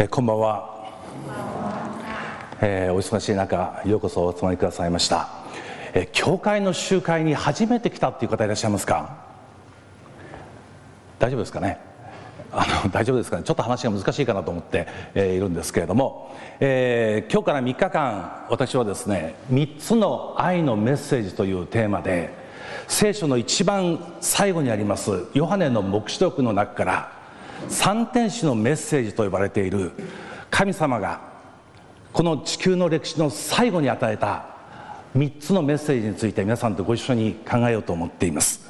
えこんばんは、えーお忙しい中ようこそお集まりくださいました、えー教会の集会に初めて来たっていう方いらっしゃいますか？大丈夫ですかね？あの大丈夫ですかね？ちょっと話が難しいかなと思って、えーいるんですけれども、え今日から3日間私はですね3つの愛のメッセージというテーマで聖書の一番最後にありますヨハネの黙示録の中から三天使のメッセージと呼ばれている。神様がこの地球の歴史の最後に与えた3つのメッセージについて皆さんとご一緒に考えようと思っています。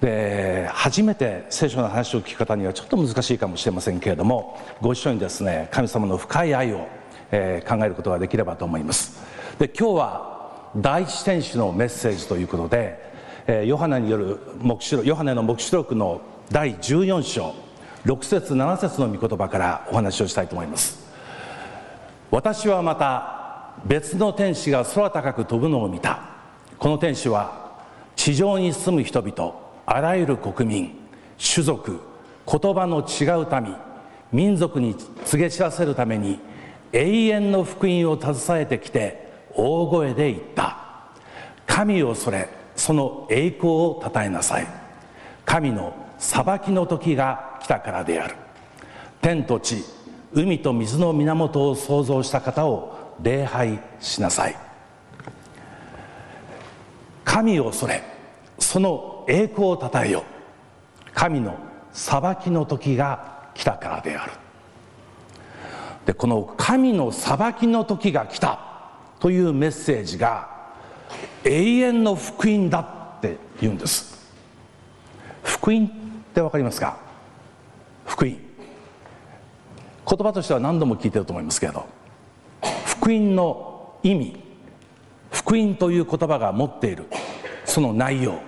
で初めて聖書の話を聞く方にはちょっと難しいかもしれませんけれどもご一緒にですね神様の深い愛を、えー考えることができればと思います。で今日は第一天使のメッセージということで、えーヨハネによる黙示録ヨハネの黙示録の第14章6節7節の御言葉からお話をしたいと思います。私はまた別の天使が空高く飛ぶのを見た。この天使は地上に住む人々あらゆる国民種族言葉の違う民民族に告げ知らせるために永遠の福音を携えてきて大声で言った。神を恐れその栄光をたたえなさい。神の裁きの時が来たからである。天と地海と水の源を創造した方を礼拝しなさい。神を恐れその栄光をたたえよ。神の裁きの時が来たからである。でこの神の裁きの時が来たというメッセージが永遠の福音だって言うんです。福音って分かりますか？福音。言葉としては何度も聞いてると思いますけれど福音の意味福音という言葉が持っているその内容。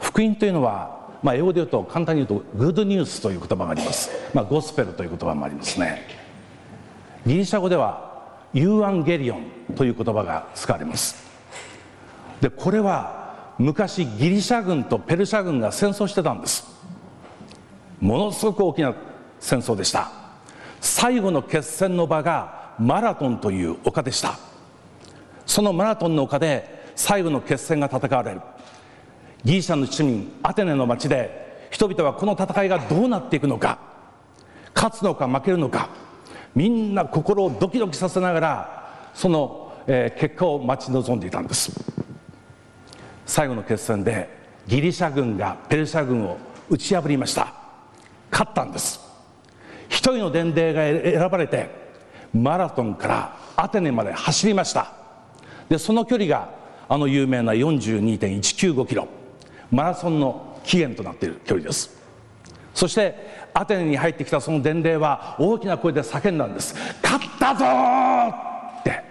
福音というのは、まあ、英語で言うと簡単に言うとグッドニュースという言葉があります、まあ、ゴスペルという言葉もありますね。ギリシャ語ではユーアンゲリオンという言葉が使われます。でこれは昔ギリシャ軍とペルシャ軍が戦争してたんです。ものすごく大きな戦争でした。最後の決戦の場がマラトンという丘でした。そのマラトンの丘で最後の決戦が戦われる。ギリシャの市民アテネの町で人々はこの戦いがどうなっていくのか勝つのか負けるのかみんな心をドキドキさせながらその、えー結果を待ち望んでいたんです。最後の決戦でギリシャ軍がペルシャ軍を打ち破りました。勝ったんです。一人の伝令が選ばれてマラソンからアテネまで走りました。でその距離があの有名な42.195キロ。マラソンの起源となっている距離です。そしてアテネに入ってきたその伝令は大きな声で叫んだんです。勝ったぞーって。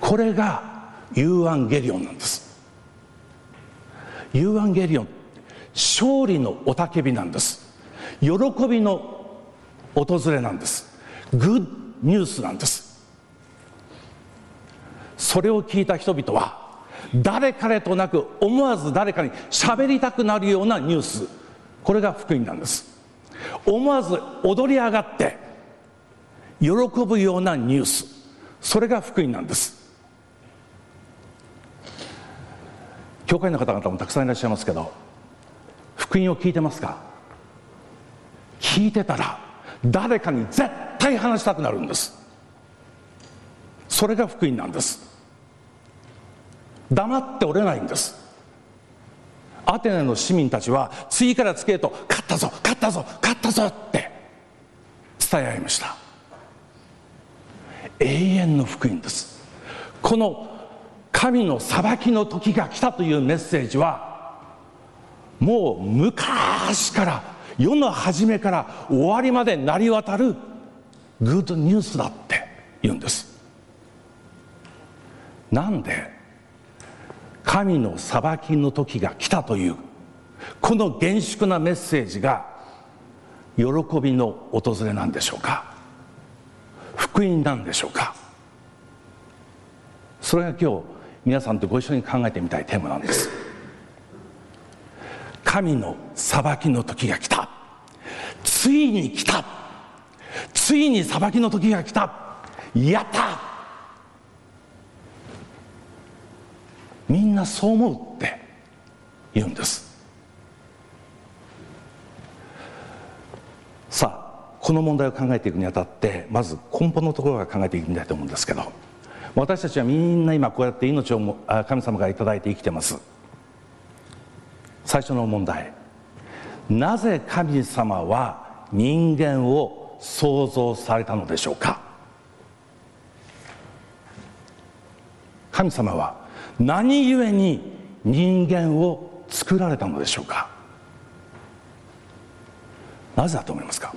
これがεὐαγγέλιονなんです。εὐαγγέλιον勝利の雄たけびなんです。喜びの訪れなんです。 good news なんです。それを聞いた人々は誰彼となく思わず誰かに喋りたくなるようなニュース。これが福音なんです。思わず踊り上がって喜ぶようなニュース。それが福音なんです。教会の方々もたくさんいらっしゃいますけど福音を聞いてますか？聞いてたら誰かに絶対話したくなるんです。それが福音なんです。黙っておれないんです。アテネの市民たちは次から次へと勝ったぞ勝ったぞ勝ったぞって伝え合いました。永遠の福音です。この神の裁きの時が来たというメッセージはもう昔から世の初めから終わりまで成り渡るグッドニュースだって言うんです。なんで神の裁きの時が来たというこの厳粛なメッセージが喜びの訪れなんでしょうか？福音なんでしょうか？それが今日皆さんとご一緒に考えてみたいテーマなんです。神の裁きの時が来た。ついに来た。ついに裁きの時が来た。やった。みんなそう思うって言うんです。さあこの問題を考えていくにあたってまず根本のところから考えていきたいと思うんですけど。私たちはみんな今こうやって命を神様から頂いて生きてます。最初の問題。なぜ神様は人間を創造されたのでしょうか？神様は何故に人間を作られたのでしょうか？なぜだと思いますか？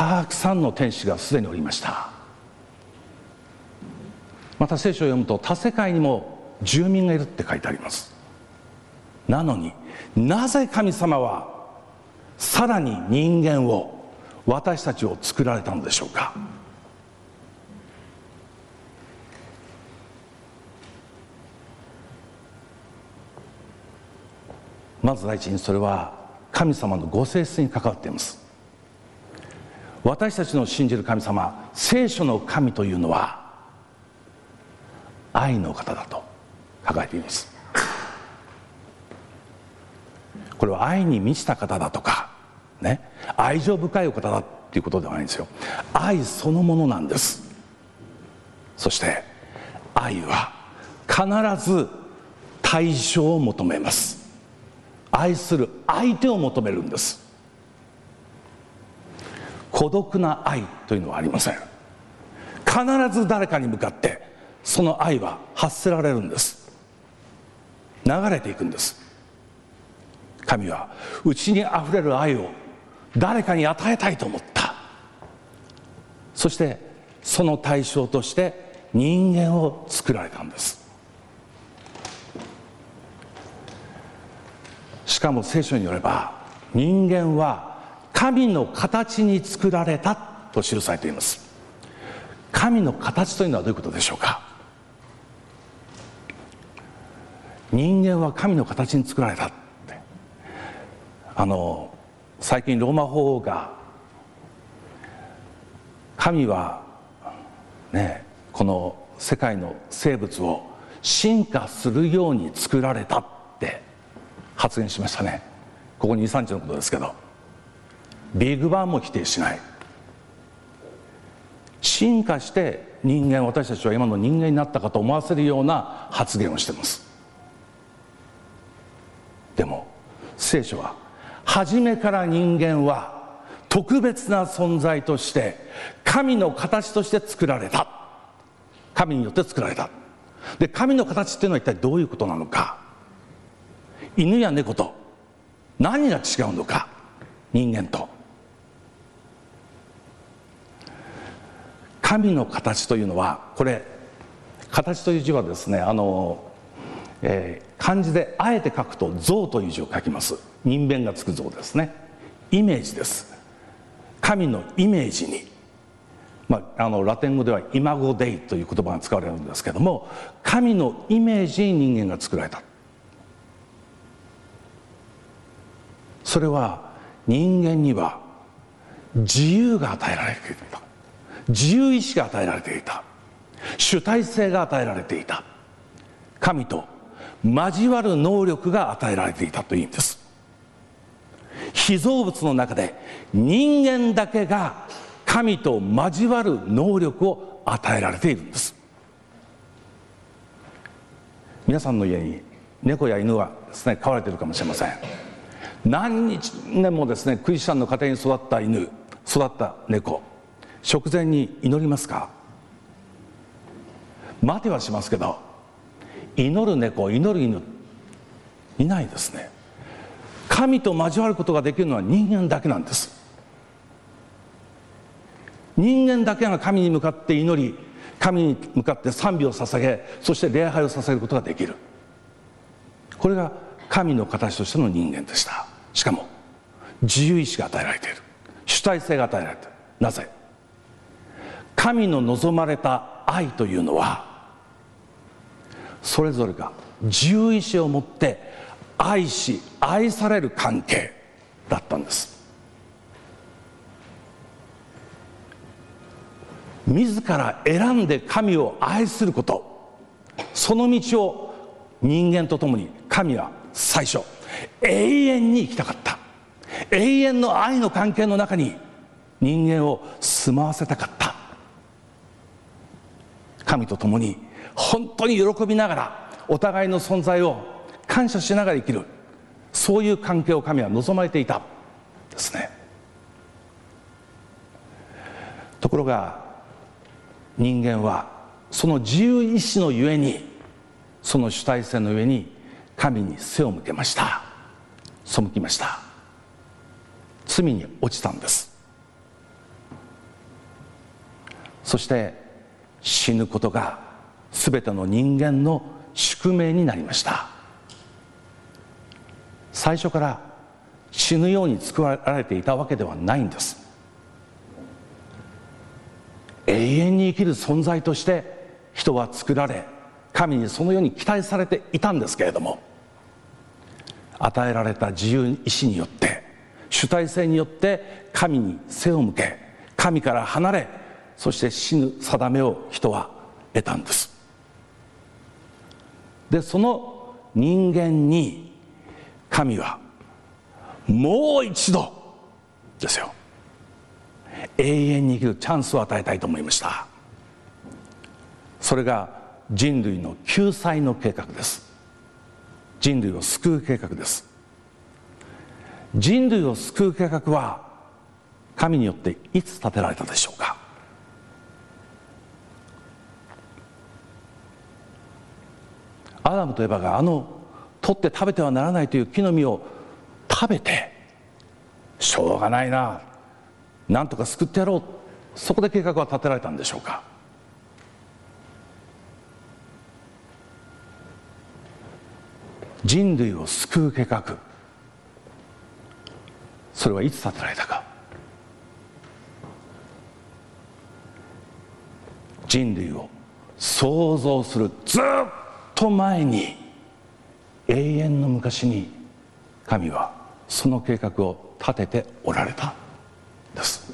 たくさんの天使がすでにおりました。また聖書を読むと他世界にも住民がいるって書いてあります。なのになぜ神様はさらに人間を私たちを作られたのでしょうか。まず第一にそれは神様のご性質に関わっています。私たちの信じる神様聖書の神というのは愛の方だと書かれています。これは愛に満ちた方だとかね愛情深いお方だっていうことではないんですよ。愛そのものなんです。そして愛は必ず対象を求めます。愛する相手を求めるんです。孤独な愛というのはありません。必ず誰かに向かってその愛は発せられるんです。流れていくんです。神は内にあふれる愛を誰かに与えたいと思った。そしてその対象として人間を作られたんです。しかも聖書によれば人間は神の形に作られたと記されています。神の形というのはどういうことでしょうか？人間は神の形に作られたって。あの最近ローマ法王が神はねこの世界の生物を進化するように作られたって発言しましたね。ここ23日のことですけど。ビッグバンも否定しない。進化して人間私たちは今の人間になったかと思わせるような発言をしてます。でも聖書は初めから人間は特別な存在として神の形として作られた。神によって作られた。で神の形っていうのは一体どういうことなのか。犬や猫と何が違うのか。人間と。神の形というのはこれ形という字はですねあの、えー、漢字であえて書くと像という字を書きます。人弁がつく像ですね。イメージです。神のイメージに、まあ、あのラテン語ではイマゴデイという言葉が使われるんですけども神のイメージに人間が作られた。それは人間には自由が与えられていた自由意志が与えられていた。主体性が与えられていた。神と交わる能力が与えられていたという意味です。被造物の中で人間だけが神と交わる能力を与えられているんです。皆さんの家に猫や犬はですね飼われているかもしれません。何日年もですねクリスチャンの家庭に育った犬育った猫。食前に祈りますか？待てはしますけど祈る猫祈る犬いないですね。神と交わることができるのは人間だけなんです。人間だけが神に向かって祈り神に向かって賛美を捧げそして礼拝を捧げることができる。これが神の形としての人間でした。しかも自由意志が与えられている。主体性が与えられている。なぜ？神の望まれた愛というのはそれぞれが自由意志を持って愛し愛される関係だったんです。自ら選んで神を愛することその道を人間と共に神は最初永遠に生きたかった。永遠の愛の関係の中に人間を住まわせたかった。神と共に本当に喜びながらお互いの存在を感謝しながら生きる。そういう関係を神は望まれていた。ですね。ところが人間はその自由意志のゆえにその主体性の上に神に背を向けました。背きました。罪に落ちたんです。そして死ぬことが全ての人間の宿命になりました。最初から死ぬように作られていたわけではないんです。永遠に生きる存在として人は作られ神にそのように期待されていたんですけれども与えられた自由意志によって主体性によって神に背を向け神から離れそして死ぬ定めを人は得たんです。でその人間に神はもう一度ですよ。永遠に生きるチャンスを与えたいと思いました。それが人類の救済の計画です。人類を救う計画です。人類を救う計画は神によっていつ立てられたでしょうか。アダムとエバがあの取って食べてはならないという木の実を食べてしょうがないな。なんとか救ってやろう。そこで計画は立てられたんでしょうか。人類を救う計画。それはいつ立てられたか。人類を創造する。ずっと前に永遠の昔に神はその計画を立てておられたんです。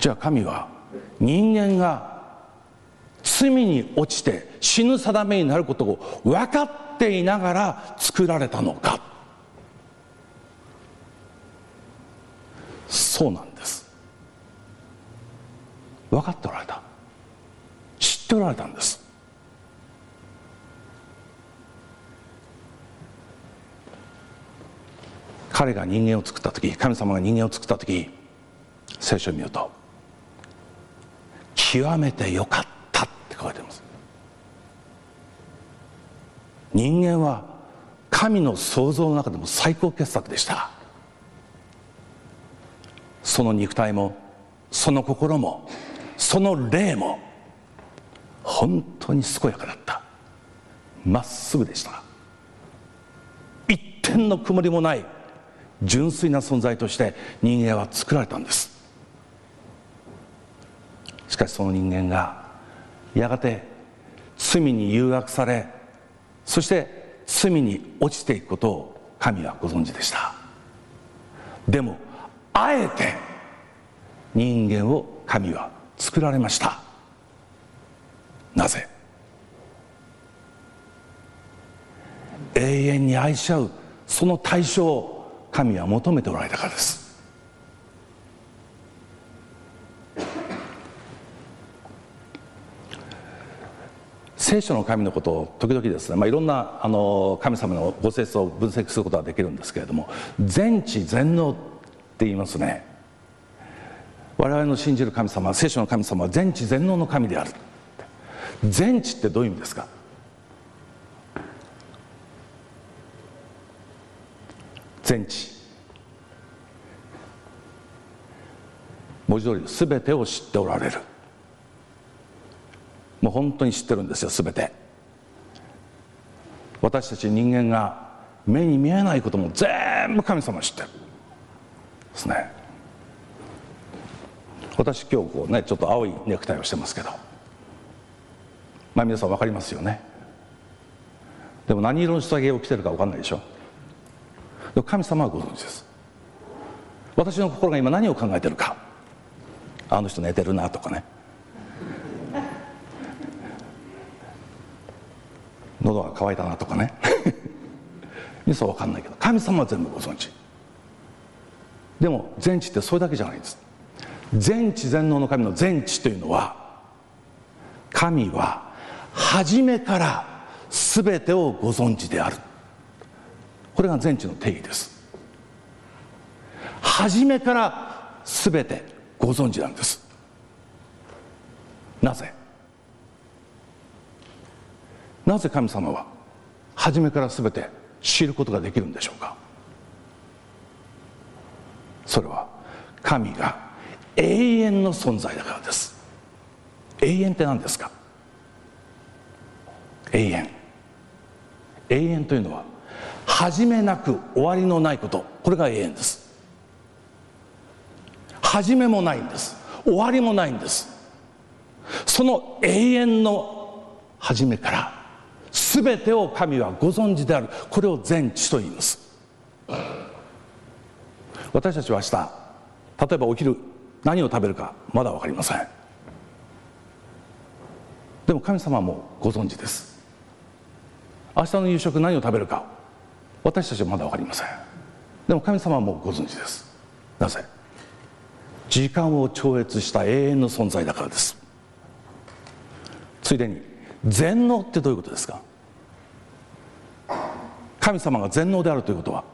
じゃあ神は人間が罪に落ちて死ぬ定めになることを分かっていながら作られたのか。そうなんです。分かっておられた。っておられたんです。彼が人間を作った時神様が人間を作った時聖書を見ると極めてよかったって書いてます。人間は神の創造の中でも最高傑作でした。その肉体もその心もその霊も本当に健やかだった。まっすぐでした。一点の曇りもない純粋な存在として人間は作られたんです。しかしその人間がやがて罪に誘惑されそして罪に落ちていくことを神はご存知でした。でもあえて人間を神は作られました。なぜ？永遠に愛し合うその対象を神は求めておられたからです。聖書の神のことを時々ですね、まあ、いろんなあの神様のご説を分析することができるんですけれども全知全能って言いますね。我々の信じる神様聖書の神様は全知全能の神である。全知ってどういう意味ですか？全知。文字通り全てを知っておられる。もう本当に知ってるんですよ全て。私たち人間が目に見えないことも全部神様知ってる。ですね。私今日こうねちょっと青いネクタイをしてますけど。まあ皆さん分かりますよね。でも何色の下着を着てるか分かんないでしょ。でも神様はご存知です。私の心が今何を考えてるか。あの人寝てるなとかね。喉が渇いたなとかね。皆さん分かんないけど神様は全部ご存知。でも全知ってそれだけじゃないんです。全知全能の神の全知というのは神は初めから全てをご存知である。これが全知の定義です。初めから全てご存知なんです。なぜ？なぜ神様は初めから全て知ることができるんでしょうか？それは神が永遠の存在だからです。永遠って何ですか？永遠。永遠というのは始めなく終わりのないこと。これが永遠です。始めもないんです。終わりもないんです。その永遠の初めから全てを神はご存知である。これを全知と言います。私たちは明日例えばお昼何を食べるかまだ分かりません。でも神様もご存知です。明日の夕食何を食べるか私たちはまだ分かりません。でも神様はもうご存知です。なぜ？時間を超越した永遠の存在だからです。ついでに全能ってどういうことですか？神様が全能であるということは？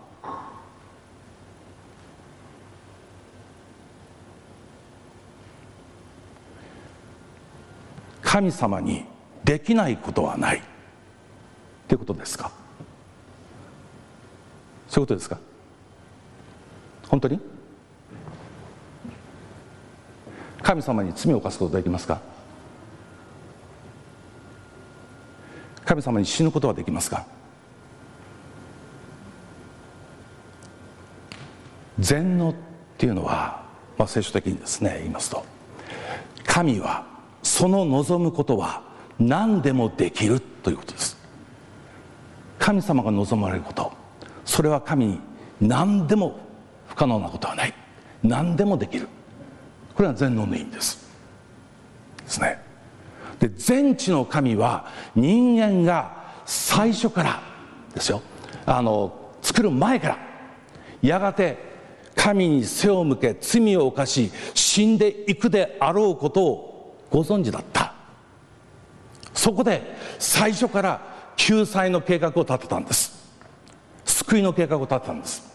神様にできないことはない。ってことですか？そういうことですか？本当に？神様に罪を犯すことできますか？神様に死ぬことはできますか？全能っていうのは、まあ、聖書的にですね言いますと神はその望むことは何でもできるということです。神様が望まれること。それは神に何でも不可能なことはない。何でもできる。これは全能の意味です。ですね。で全知の神は人間が最初からですよ。あの作る前からやがて神に背を向け罪を犯し死んでいくであろうことをご存知だった。そこで最初から救済の計画を立てたんです。救いの計画を立てたんです。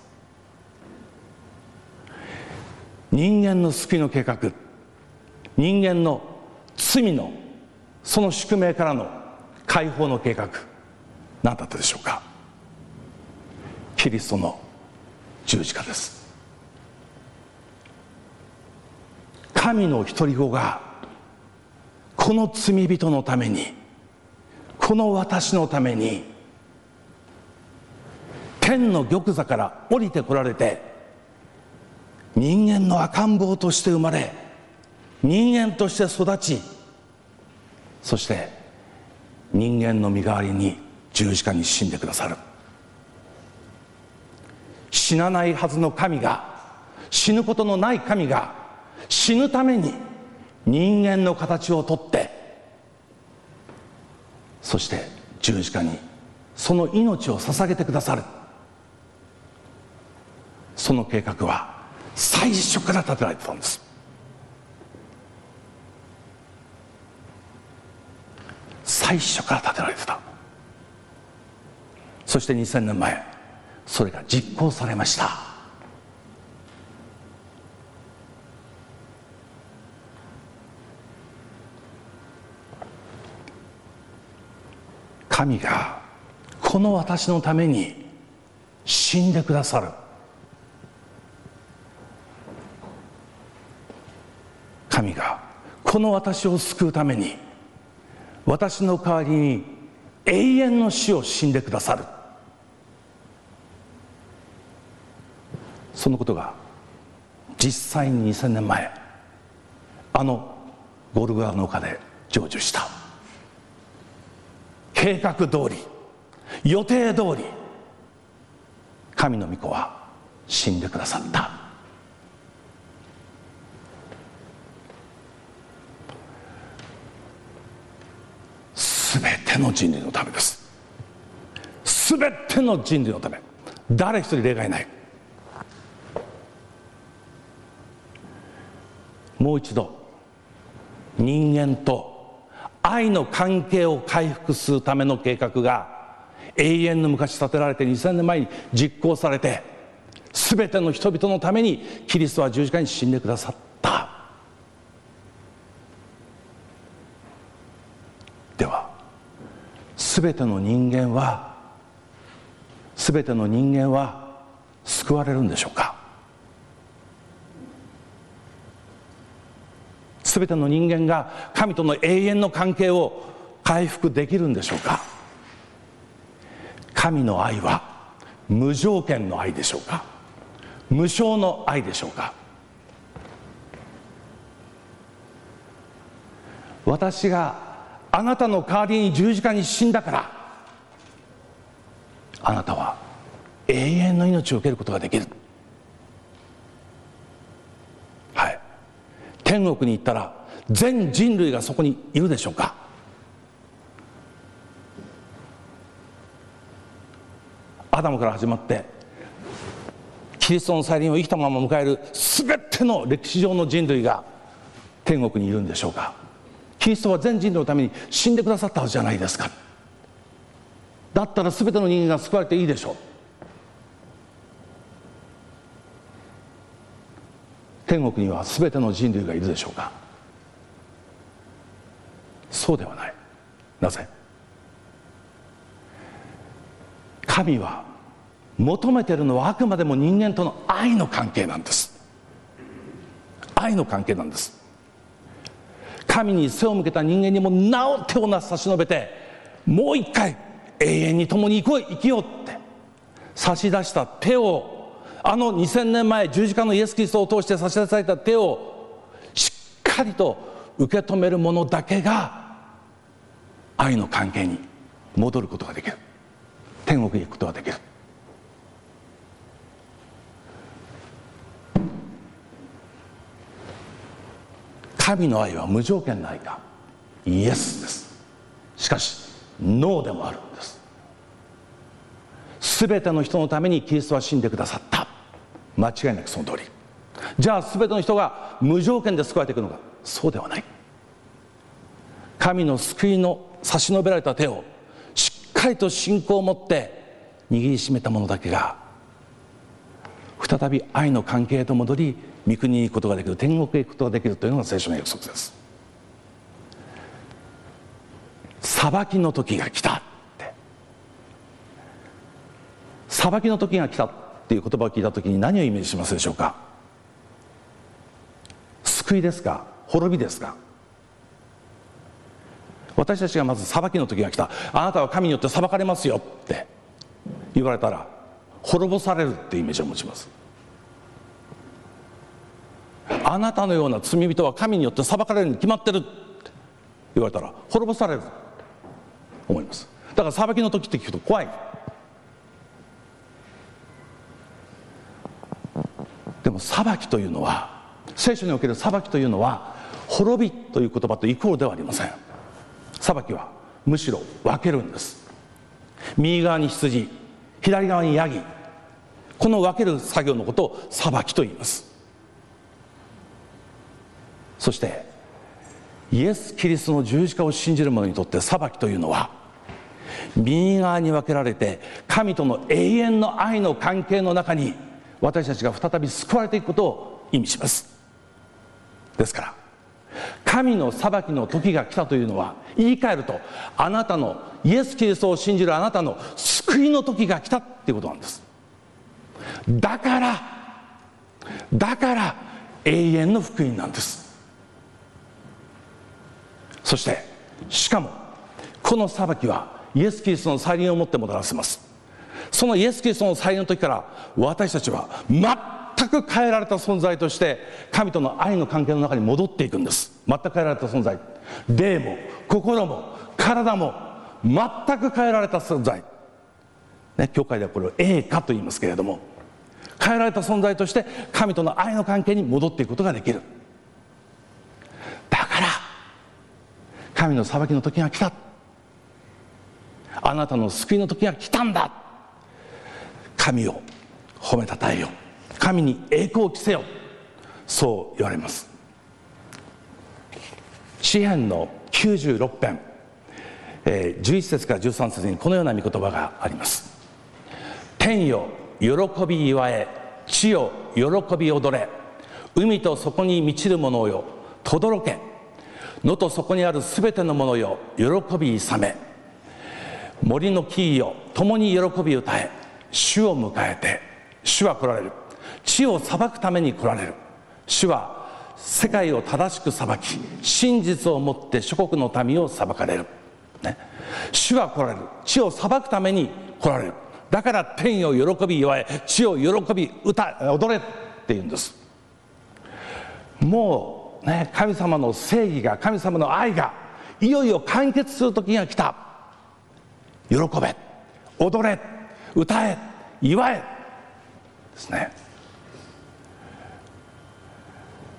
人間の救いの計画人間の罪のその宿命からの解放の計画何だったでしょうか。キリストの十字架です。神の独り子がこの罪人のためにこの私のために天の玉座から降りてこられて人間の赤ん坊として生まれ人間として育ちそして人間の身代わりに十字架に死んでくださる。死なないはずの神が死ぬことのない神が死ぬために人間の形をとってそして十字架にその命を捧げてくださる。その計画は最初から立てられてたんです。最初から立てられてた。そして2000年前それが実行されました。神がこの私のために死んでくださる。神がこの私を救うために私の代わりに永遠の死を死んでくださる。そのことが実際に2000年前あのゴルゴアの丘で成就した。計画通り予定通り神の御子は死んでくださった。すべての人類のためです。すべての人類のため。誰一人例外ない。もう一度人間と愛の関係を回復するための計画が永遠の昔建てられて2000年前に実行されて全ての人々のためにキリストは十字架に死んでくださった。では全ての人間は全ての人間は救われるんでしょうか？全ての人間が神との永遠の関係を回復できるんでしょうか？神の愛は無条件の愛でしょうか？無償の愛でしょうか？私があなたの代わりに十字架に死んだからあなたは永遠の命を受けることができるはい天国に行ったら全人類がそこにいるでしょうか？アダムから始まってキリストの再臨を生きたまま迎える全ての歴史上の人類が天国にいるんでしょうか？キリストは全人類のために死んでくださったはずじゃないですか。だったら全ての人間が救われていいでしょう。天国には全ての人類がいるでしょうか？そうではない。なぜ？神は求めているのはあくまでも人間との愛の関係なんです。愛の関係なんです。神に背を向けた人間にもなお手をな差し伸べてもう一回永遠に共に行こう生きようって差し出した手をあの2000年前十字架のイエス・キリストを通して差し出された手をしっかりと受け止める者だけが愛の関係に戻ることができる。天国に行くことができる。神の愛は無条件の愛かイエスです。しかしノーでもあるんです。全ての人のためにキリストは死んでくださった。間違いなくその通り。じゃあ全ての人が無条件で救われていくのかそうではない。神の救いの差し伸べられた手をしっかりと信仰を持って握りしめた者だけが再び愛の関係へと戻り御国に行くことができる天国へ行くことができるというのが聖書の約束です。裁きの時が来たって。裁きの時が来たっていう言葉を聞いた時に何をイメージしますでしょうか？救いですか？滅びですか？私たちがまず裁きの時が来た。あなたは神によって裁かれますよって。言われたら滅ぼされるってイメージを持ちます。あなたのような罪人は神によって裁かれるに決まってるって言われたら滅ぼされると思います。だから裁きの時って聞くと怖い。でも裁きというのは聖書における裁きというのは滅びという言葉とイコールではありません。裁きはむしろ分けるんです。右側に羊左側にヤギ。この分ける作業のことを裁きと言います。そしてイエス・キリストの十字架を信じる者にとって裁きというのは右側に分けられて神との永遠の愛の関係の中に私たちが再び救われていくことを意味します。ですから神の裁きの時が来たというのは言い換えるとあなたのイエス・キリストを信じるあなたの救いの時が来たっていうことなんです。だからだから永遠の福音なんです。そしてしかもこの裁きはイエス・キリストの再臨をもってもたらせます。そのイエス・キリストの再臨の時から私たちは全く変えられた存在として神との愛の関係の中に戻っていくんです。全く変えられた存在。霊も心も体も全く変えられた存在、ね、教会ではこれを栄華と言いますけれども変えられた存在として神との愛の関係に戻っていくことができる。だから神の裁きの時が来た。あなたの救いの時が来たんだ。神を褒めたたえよ神に栄光を着せよそう言われます。詩篇の96編、え、11節から13節にこのような御言葉があります。天よ喜び祝え地よ喜び踊れ海とそこに満ちるものよ轟け野とそこにあるすべてのものよ喜び勇め森の木よ共に喜び歌え。主を迎えて主は来られる。地を裁くために来られる。主は世界を正しく裁き真実をもって諸国の民を裁かれる、ね、主は来られる。地を裁くために来られる。だから天を喜び祝え地を喜び歌踊れって言うんです。もうね神様の正義が神様の愛がいよいよ完結する時が来た。喜べ。踊れ。歌え祝え。ですね。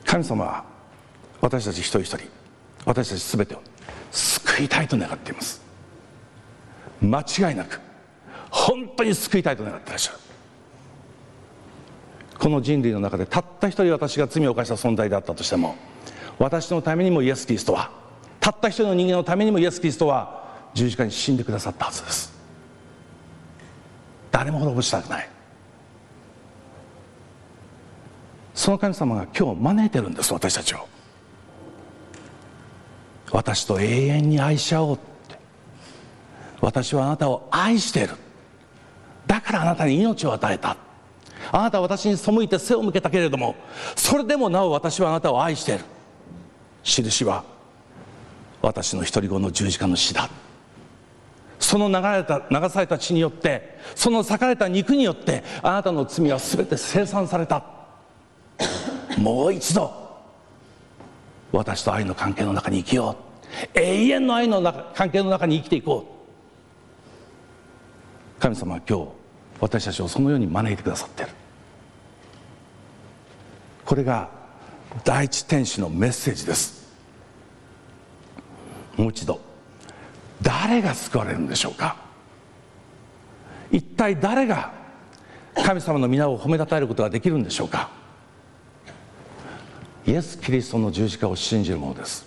神様は私たち一人一人私たち全てを救いたいと願っています。間違いなく本当に救いたいと願ってらっしゃる。この人類の中でたった一人私が罪を犯した存在であったとしても私のためにもイエス・キリストはたった一人の人間のためにもイエス・キリストは十字架に死んでくださったはずです。誰も滅ぼしたくない。その神様が今日招いてるんです私たちを。私と永遠に愛し合おうって。私はあなたを愛してる。だからあなたに命を与えた。あなたは私に背いて背を向けたけれどもそれでもなお私はあなたを愛している。印は私の独り子の十字架の死だ。その流れた流された血によってその裂かれた肉によってあなたの罪は全て清算された。もう一度私と愛の関係の中に生きよう。永遠の愛の中関係の中に生きていこう。神様は今日私たちをそのように招いてくださっている。これが第一天使のメッセージです。もう一度。誰が救われるんでしょうか？一体誰が神様の皆を褒めたたえることができるんでしょうか？イエス・キリストの十字架を信じるものです。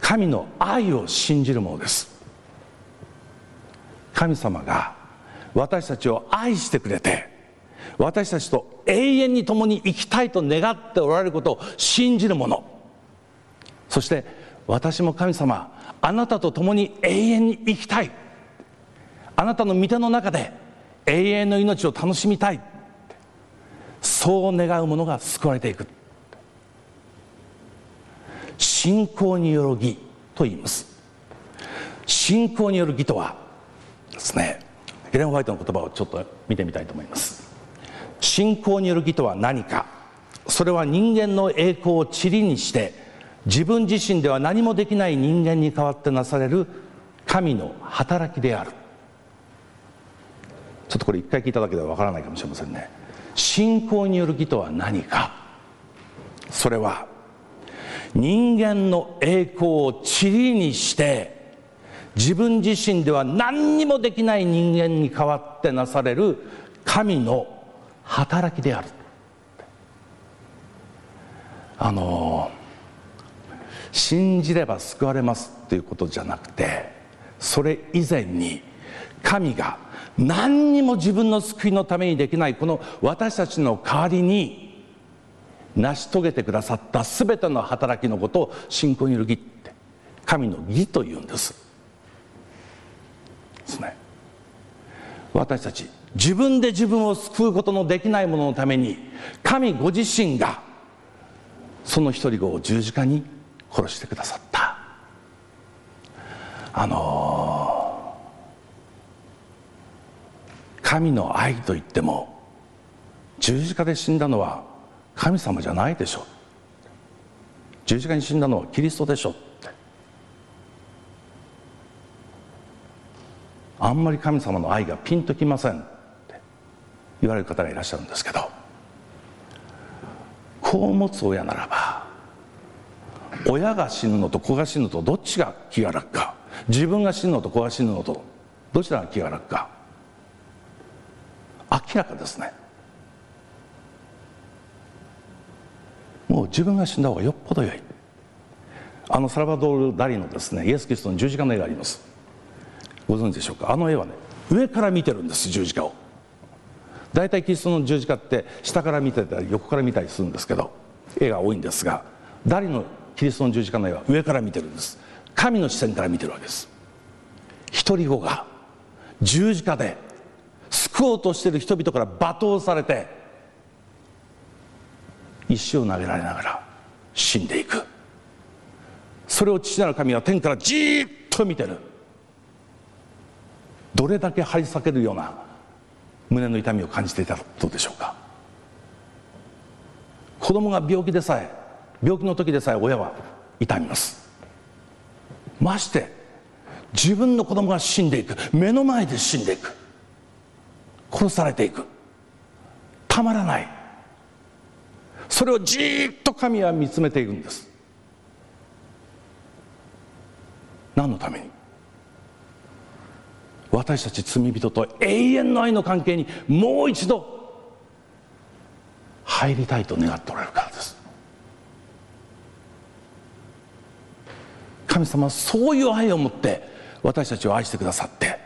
神の愛を信じるものです。神様が私たちを愛してくれて私たちと永遠に共に生きたいと願っておられることを信じる者。そして私も神様あなたと共に永遠に生きたい。あなたの御手の中で永遠の命を楽しみたい。そう願う者が救われていく。信仰による義と言います。信仰による義とはですねヘレン・ホワイトの言葉をちょっと見てみたいと思います。信仰による義とは何か。それは人間の栄光を塵にして自分自身では何もできない人間に代わってなされる神の働きである。ちょっとこれ一回聞いただけではわからないかもしれませんね。信仰による義とは何か。それは人間の栄光を塵にして自分自身では何にもできない人間に代わってなされる神の働きである。あの信じれば救われますっていうことじゃなくてそれ以前に神が何にも自分の救いのためにできないこの私たちの代わりに成し遂げてくださった全ての働きのことを信仰による義って神の義というんです。ですね。私たち自分で自分を救うことのできないもののために神ご自身がその一人子を十字架に殺してくださった。あの神の愛といっても十字架で死んだのは神様じゃないでしょ。十字架に死んだのはキリストでしょって。あんまり神様の愛がピンときませんって言われる方がいらっしゃるんですけど子を持つ親ならば親が死ぬのと子が死ぬのとどっちが気が楽か。自分が死ぬのと子が死ぬのとどちらが気が楽か。明らかですね。もう自分が死んだ方がよっぽど良い。あのサルバドール・ダリのですねイエス・キリストの十字架の絵があります。ご存知でしょうか。あの絵はね上から見てるんです十字架を。大体キリストの十字架って下から見てたり横から見たりするんですけど絵が多いんですがダリのキリストの十字架の絵は上から見てるんです。神の視線から見てるわけです。一人子が十字架で救おうとしている人々から罵倒されて石を投げられながら死んでいく。それを父なる神は天からじーっと見てる。どれだけ張り裂けるような胸の痛みを感じていたことでしょうか。子供が病気でさえ病気の時でさえ親は痛みます。まして自分の子供が死んでいく。目の前で死んでいく。殺されていく。たまらない。それをじっと神は見つめていくんです。何のために？私たち罪人と永遠の愛の関係にもう一度入りたいと願っておられるからです。神様はそういう愛を持って私たちを愛してくださって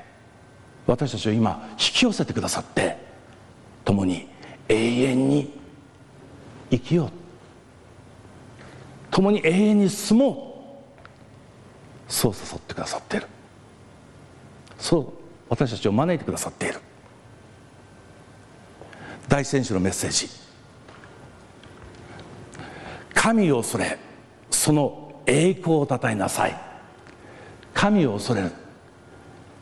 私たちを今引き寄せてくださって共に永遠に生きよう。共に永遠に住もう。そう誘ってくださっている。そう私たちを招いてくださっている。大選手のメッセージ。神を恐れその栄光をたたえなさい。神を恐れる。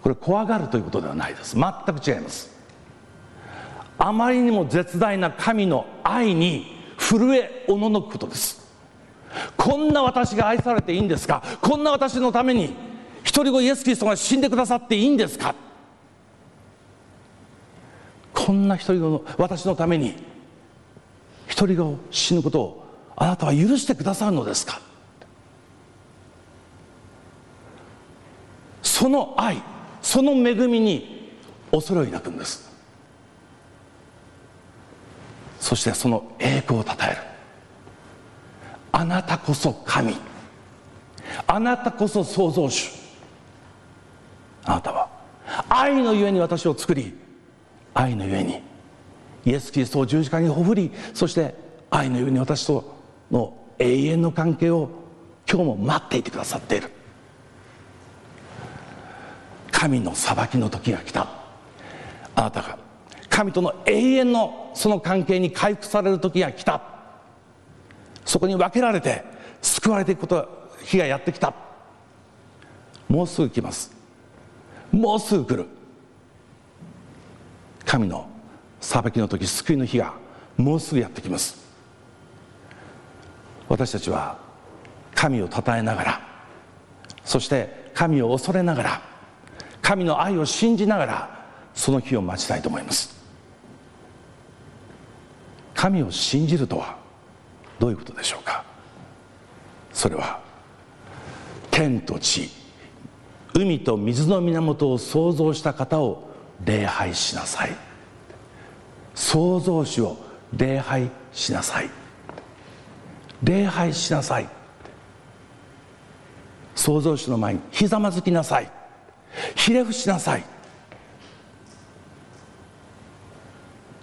これ怖がるということではないです。全く違います。あまりにも絶大な神の愛に震えおののくことです。こんな私が愛されていいんですか？こんな私のために一人子イエス・キリストが死んでくださっていいんですか？こんな一人子の私のために一人子を死ぬことをあなたは許してくださるのですか？その愛その恵みに恐れを抱くんです。そしてその栄光をたたえる。あなたこそ神。あなたこそ創造主。あなたは愛のゆえに私を作り愛のゆえにイエス・キリストを十字架にほふりそして愛のゆえに私との永遠の関係を今日も待っていてくださっている。神の裁きの時が来た。あなたが神との永遠のその関係に回復される時が来た。そこに分けられて救われていくこと日がやってきた。もうすぐ来ます。もうすぐ来る。神の裁きの時救いの日がもうすぐやってきます。私たちは神をたたえながらそして神を恐れながら神の愛を信じながらその日を待ちたいと思います。神を信じるとはどういうことでしょうか？それは天と地海と水の源を創造した方を礼拝しなさい。創造主を礼拝しなさい。礼拝しなさい。創造主の前にひざまずきなさい。ひれ伏しなさい。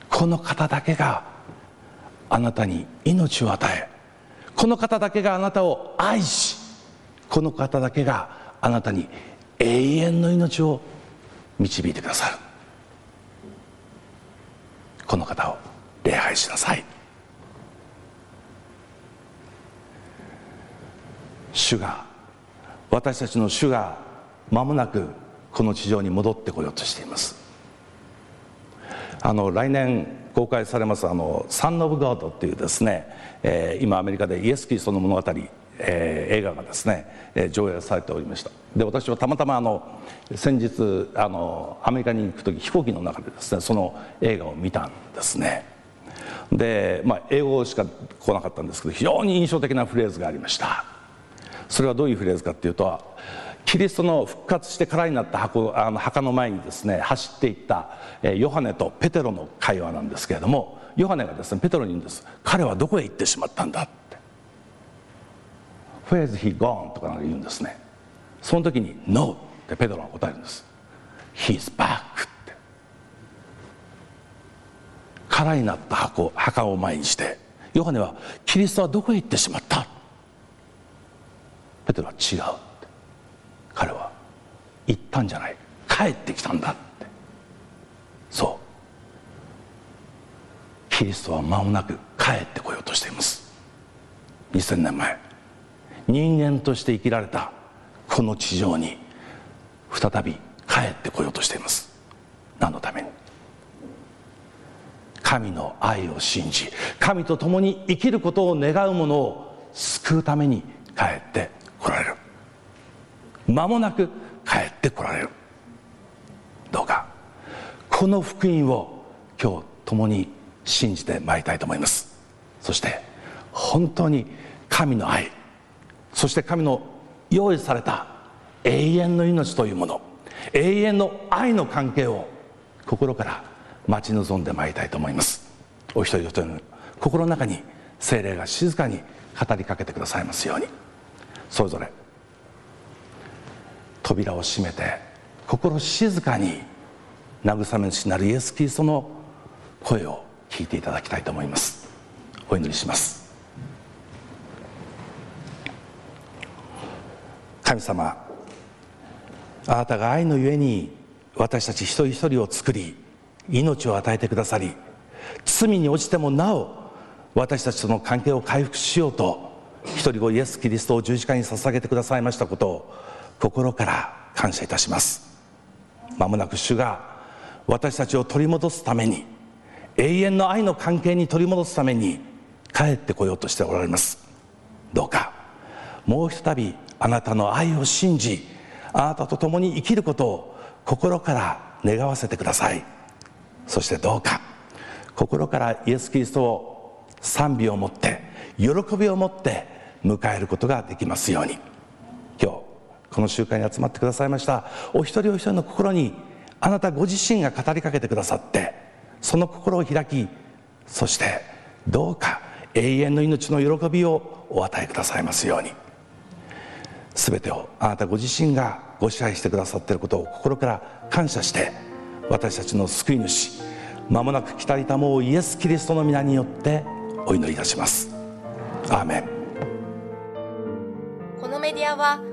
この方だけがあなたに命を与えこの方だけがあなたを愛しこの方だけがあなたに永遠の命を導いてくださる。この方を礼拝しなさい。主が私たちの主が間もなくこの地上に戻ってこようとしています。あの来年公開されますあの「サン・オブ・ガード」っていうですね、えー、今アメリカでイエス・キリストの物語えー、映画がですね、えー、上映されておりました。で私はたまたまあの先日あのアメリカに行く時飛行機の中でですねその映画を見たんですね。で、まあ、英語しか来なかったんですけど非常に印象的なフレーズがありました。それはどういうフレーズかっていうとキリストの復活して空になった箱あの墓の前にですね走っていった、ヨハネとペテロの会話なんですけれどもヨハネがですねペテロに言うんです。彼はどこへ行ってしまったんだって「Where is he gone?」とか言うんですね。その時に「No」ってペテロが答えるんです「He's back」って。空になった箱墓を前にしてヨハネは「キリストはどこへ行ってしまった?」ペテロは違う。彼は行ったんじゃない。帰ってきたんだって。そう。キリストは間もなく帰ってこようとしています。2000年前。人間として生きられたこの地上に再び帰ってこようとしています。何のために？神の愛を信じ神と共に生きることを願う者を救うために帰って来られる。間もなく帰ってこられる。どうかこの福音を今日共に信じてまいりたいと思います。そして本当に神の愛そして神の用意された永遠の命というもの永遠の愛の関係を心から待ち望んでまいりたいと思います。お一人お一人の心の中に精霊が静かに語りかけてくださいますように。それぞれ扉を閉めて心静かに慰め主なるイエス・キリストの声を聞いていただきたいと思います。お祈りします。神様あなたが愛のゆえに私たち一人一人を作り命を与えてくださり罪に落ちてもなお私たちとの関係を回復しようと一人子イエス・キリストを十字架に捧げてくださいましたことを心から感謝いたします。まもなく主が私たちを取り戻すために永遠の愛の関係に取り戻すために帰ってこようとしておられます。どうかもうひとたびあなたの愛を信じあなたと共に生きることを心から願わせてください。そしてどうか心からイエス・キリストを賛美を持って喜びを持って迎えることができますように。この集会に集まってくださいました。お一人お一人の心にあなたご自身が語りかけてくださってその心を開きそしてどうか永遠の命の喜びをお与えくださいますように。全てをあなたご自身がご支配してくださっていることを心から感謝して私たちの救い主まもなく来たりたもうイエス・キリストの皆によってお祈りいたします。アーメン。このメディアは